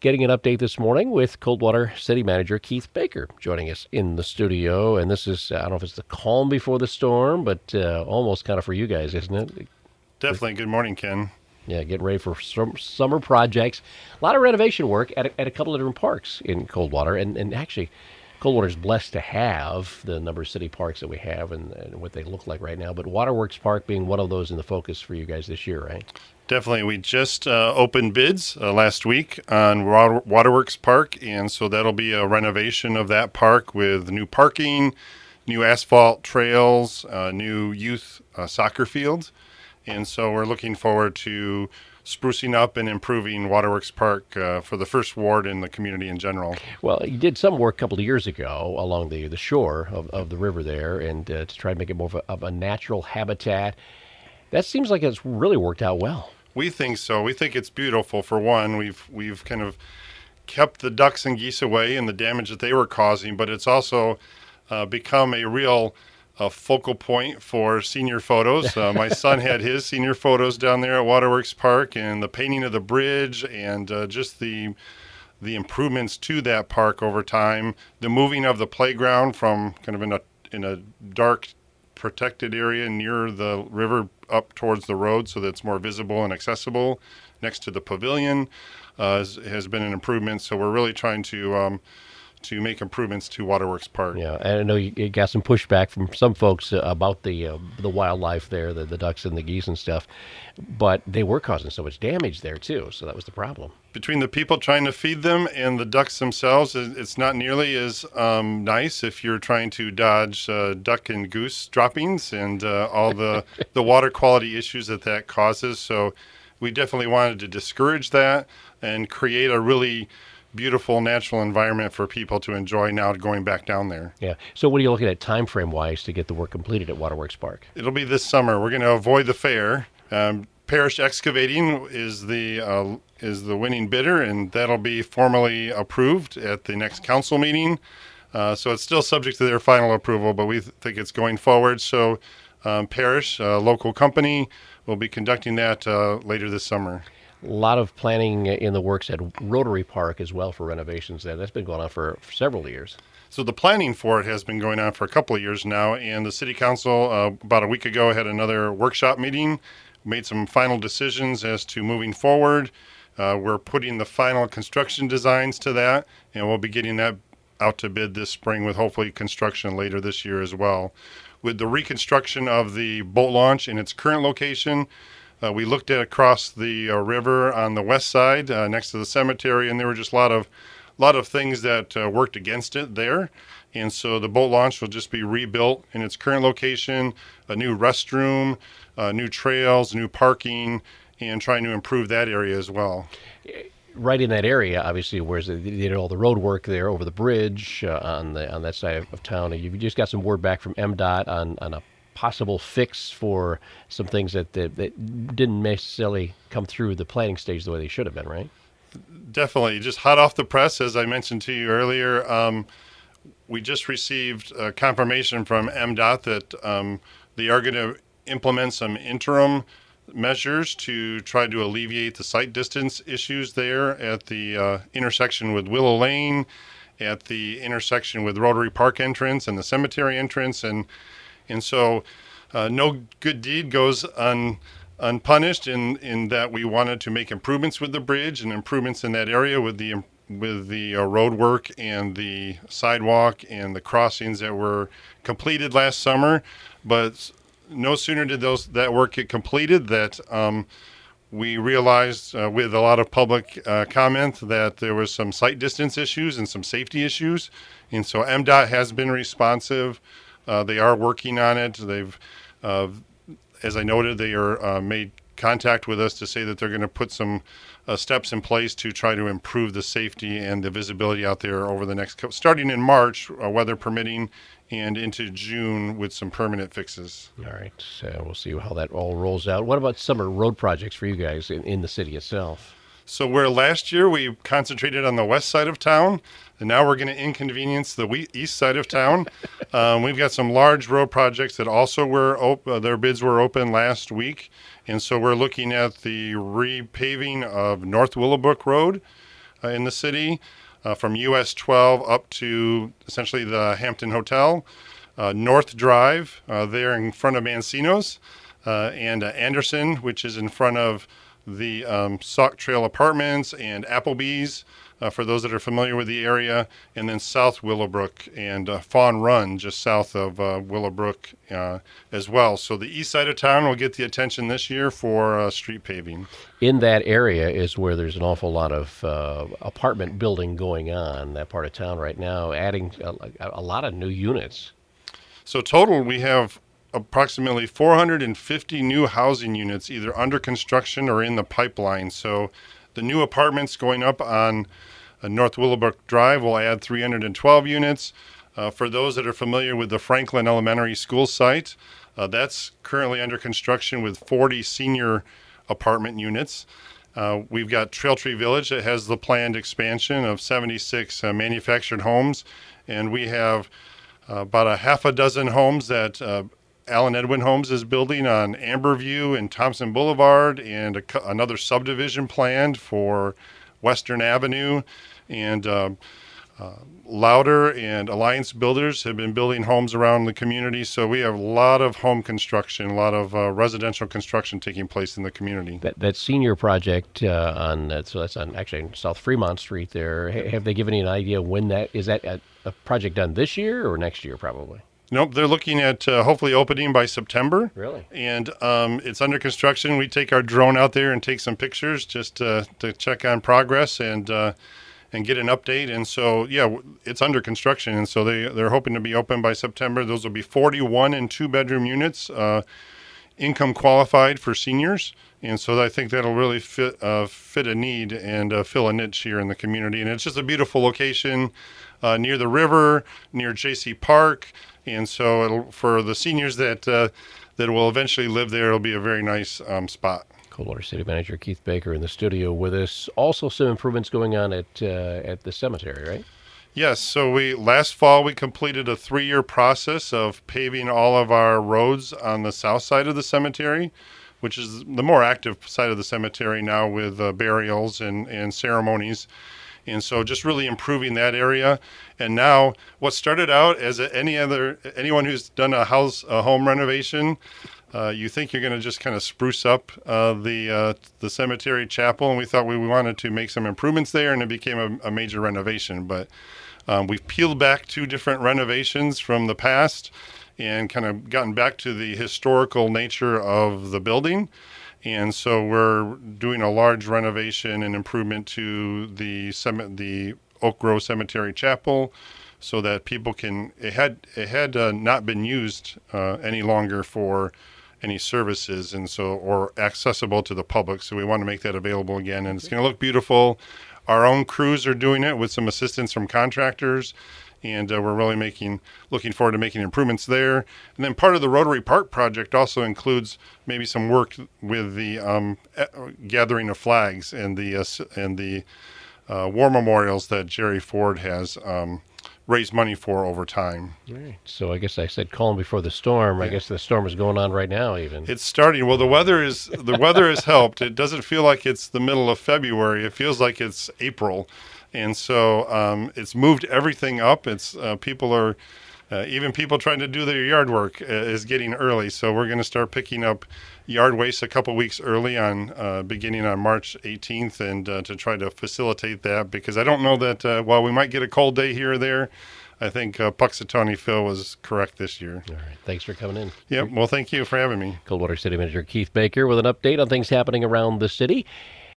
getting an update this morning with Coldwater City Manager Keith Baker joining us in the studio. And this is, I don't know if it's the calm before the storm, but uh, almost kind of for you guys, isn't it? Definitely. Good morning, Ken. Yeah, getting ready for some summer projects. A lot of renovation work at a, at a couple of different parks in Coldwater. And, and actually, Coldwater is blessed to have the number of city parks that we have and, and, what they look like right now. But Waterworks Park being one of those in the focus for you guys this year, right? Definitely. We just uh, opened bids uh, last week on Water- Waterworks Park, and so that'll be a renovation of that park with new parking, new asphalt trails, uh, new youth uh, soccer fields. And so we're looking forward to sprucing up and improving Waterworks Park uh, for the first ward and the community in general. Well, you did some work a couple of years ago along the, the shore of, of the river there and uh, to try to make it more of a, of a natural habitat. That seems like it's really worked out well. We think so. We think it's beautiful. For one, we've we've kind of kept the ducks and geese away and the damage that they were causing, but it's also uh, become a real a focal point for senior photos. Uh, my son had his senior photos down there at Waterworks Park, and the painting of the bridge, and uh, just the the improvements to that park over time. The moving of the playground from kind of in a in a dark protected area near the river up towards the road so that it's more visible and accessible next to the pavilion uh, has, has, been an improvement. So we're really trying to um, to make improvements to Waterworks Park. Yeah, and I know you, got some pushback from some folks uh, about the uh, the wildlife there, the, the ducks and the geese and stuff, but they were causing so much damage there too. So that was the problem. Between the people trying to feed them and the ducks themselves, it's not nearly as um, nice if you're trying to dodge uh, duck and goose droppings and uh, all the the water quality issues that that causes. So we definitely wanted to discourage that and create a really beautiful natural environment for people to enjoy now going back down there. Yeah. So what are you looking at time frame wise to get the work completed at Waterworks Park? It'll be this summer. We're going to avoid the fair. Um, Parish Excavating is the uh, is the winning bidder, and that'll be formally approved at the next council meeting. Uh, so it's still subject to their final approval, but we th- think it's going forward. So um, Parish, a local company, will be conducting that uh, later this summer a lot of planning in the works at Rotary Park as well for renovations there. That's been going on for, for several years. So the planning for it has been going on for a couple of years now, and the city council uh, about a week ago had another workshop meeting, made some final decisions as to moving forward. Uh, we're putting the final construction designs to that, and we'll be getting that out to bid this spring with hopefully construction later this year as well. With the reconstruction of the boat launch in its current location, uh, we looked at across the uh, river on the west side, uh, next to the cemetery, and there were just a lot of, lot of things that uh, worked against it there. And so the boat launch will just be rebuilt in its current location, a new restroom, uh, new trails, new parking, and trying to improve that area as well. Right in that area, obviously, where they did all the road work there over the bridge uh, on the on that side of, town. You've just got some word back from MDOT on, on a possible fix for some things that, that, that didn't necessarily come through the planning stage the way they should have been, right? Definitely. Just hot off the press, as I mentioned to you earlier, um, we just received confirmation from MDOT that um, they are going to implement some interim measures to try to alleviate the sight distance issues there at the uh, intersection with Willow Lane, at the intersection with Rotary Park entrance and the cemetery entrance, and and so, uh, no good deed goes un, unpunished in, in that we wanted to make improvements with the bridge and improvements in that area with the with the uh, road work and the sidewalk and the crossings that were completed last summer. But no sooner did those that work get completed that um, we realized uh, with a lot of public uh, comment that there was some sight distance issues and some safety issues. And so MDOT has been responsive. Uh, they are working on it. They've, uh, as I noted, they are uh, made contact with us to say that they're going to put some uh, steps in place to try to improve the safety and the visibility out there over the next, co- starting in March, uh, weather permitting, and into June with some permanent fixes. All right, so we'll see how that all rolls out. What about summer road projects for you guys in, in the city itself? So where last year we concentrated on the west side of town, and now we're going to inconvenience the east side of town. um, we've got some large road projects that also were op- uh, their bids were open last week, and so we're looking at the repaving of North Willowbrook Road. uh, in the city, uh, from US 12 up to essentially the Hampton Hotel, uh, North Drive uh, there in front of Mancino's, uh, and Anderson, which is in front of the um, Sauk Trail Apartments and Applebee's uh, for those that are familiar with the area, and then South Willowbrook and uh, Fawn Run, just south of uh, Willowbrook uh, as well. So the east side of town will get the attention this year for uh, street paving. In that area is where there's an awful lot of uh, apartment building going on, that part of town right now, adding a, a lot of new units. So total, we have approximately 450 new housing units either under construction or in the pipeline. So the new apartments going up on uh, North Willowbrook Drive will add 312 units. Uh, for those that are familiar with the Franklin Elementary School site, uh, that's currently under construction with 40 senior apartment units. Uh, we've got Trail Tree Village that has the planned expansion of 76 uh, manufactured homes, and we have uh, about a half a dozen homes that Allen Edwin Homes is building on Amberview and Thompson Boulevard, and a, another subdivision planned for Western Avenue. And uh, uh, Louder and Alliance Builders have been building homes around the community. So we have a lot of home construction, a lot of uh, residential construction taking place in the community. That, that senior project uh, on uh, so that's on actually South Fremont Street. There, have they given you an idea when that is that a, a project done this year or next year? Probably. Nope, they're looking at uh, hopefully opening by September. Really? And um, it's under construction. We take our drone out there and take some pictures just uh, to check on progress and uh, and get an update. And so, yeah, it's under construction, and so they they're hoping to be open by September. Those will be 41 and two bedroom units, uh, income qualified for seniors. And so I think that'll really fit uh, fit a need and uh, fill a niche here in the community. And it's just a beautiful location near the river, near J.C. Park. And so for the seniors that uh, that will eventually live there, it'll be a very nice um, spot. Coldwater City Manager Keith Baker in the studio with us. Also, some improvements going on at uh, at the cemetery, right? Yes. So we last fall we completed a three-year process of paving all of our roads on the south side of the cemetery, which is the more active side of the cemetery now with uh, burials and and ceremonies. And so just really improving that area. And now what started out as any other, anyone who's done a house, a home renovation, uh, you think you're going to just kind of spruce up uh, the uh, the cemetery chapel, and we thought we wanted to make some improvements there, and it became a, a major renovation. But um, we've peeled back two different renovations from the past, and kind of gotten back to the historical nature of the building. And so we're doing a large renovation and improvement to the the Oak Grove Cemetery Chapel, so that people can. It had it had uh, not been used uh, any longer for any services, and so or accessible to the public. So we want to make that available again, and it's going to look beautiful. Our own crews are doing it with some assistance from contractors and uh, we're really making looking forward to making improvements there. And then part of the Rotary Park project also includes maybe some work with the um, gathering of flags and the uh, and the uh, war memorials that Jerry Ford has. Um, raised money for over time. Right. So I guess I said calm before the storm. Yeah. I guess the storm is going on right now. Even it's starting. Well, the weather is the weather has helped. It doesn't feel like it's the middle of February. It feels like it's April and so um, it's moved everything up. It's uh, people are uh, even people trying to do their yard work uh, is getting early. So we're going to start picking up yard waste a couple weeks early on, uh, beginning on March 18th, and uh, to try to facilitate that because I don't know that uh, while we might get a cold day here or there. I think uh, Punxsutawney Phil was correct this year. All right. Thanks for coming in. Yep. Well, thank you for having me. Coldwater City Manager Keith Baker with an update on things happening around the city.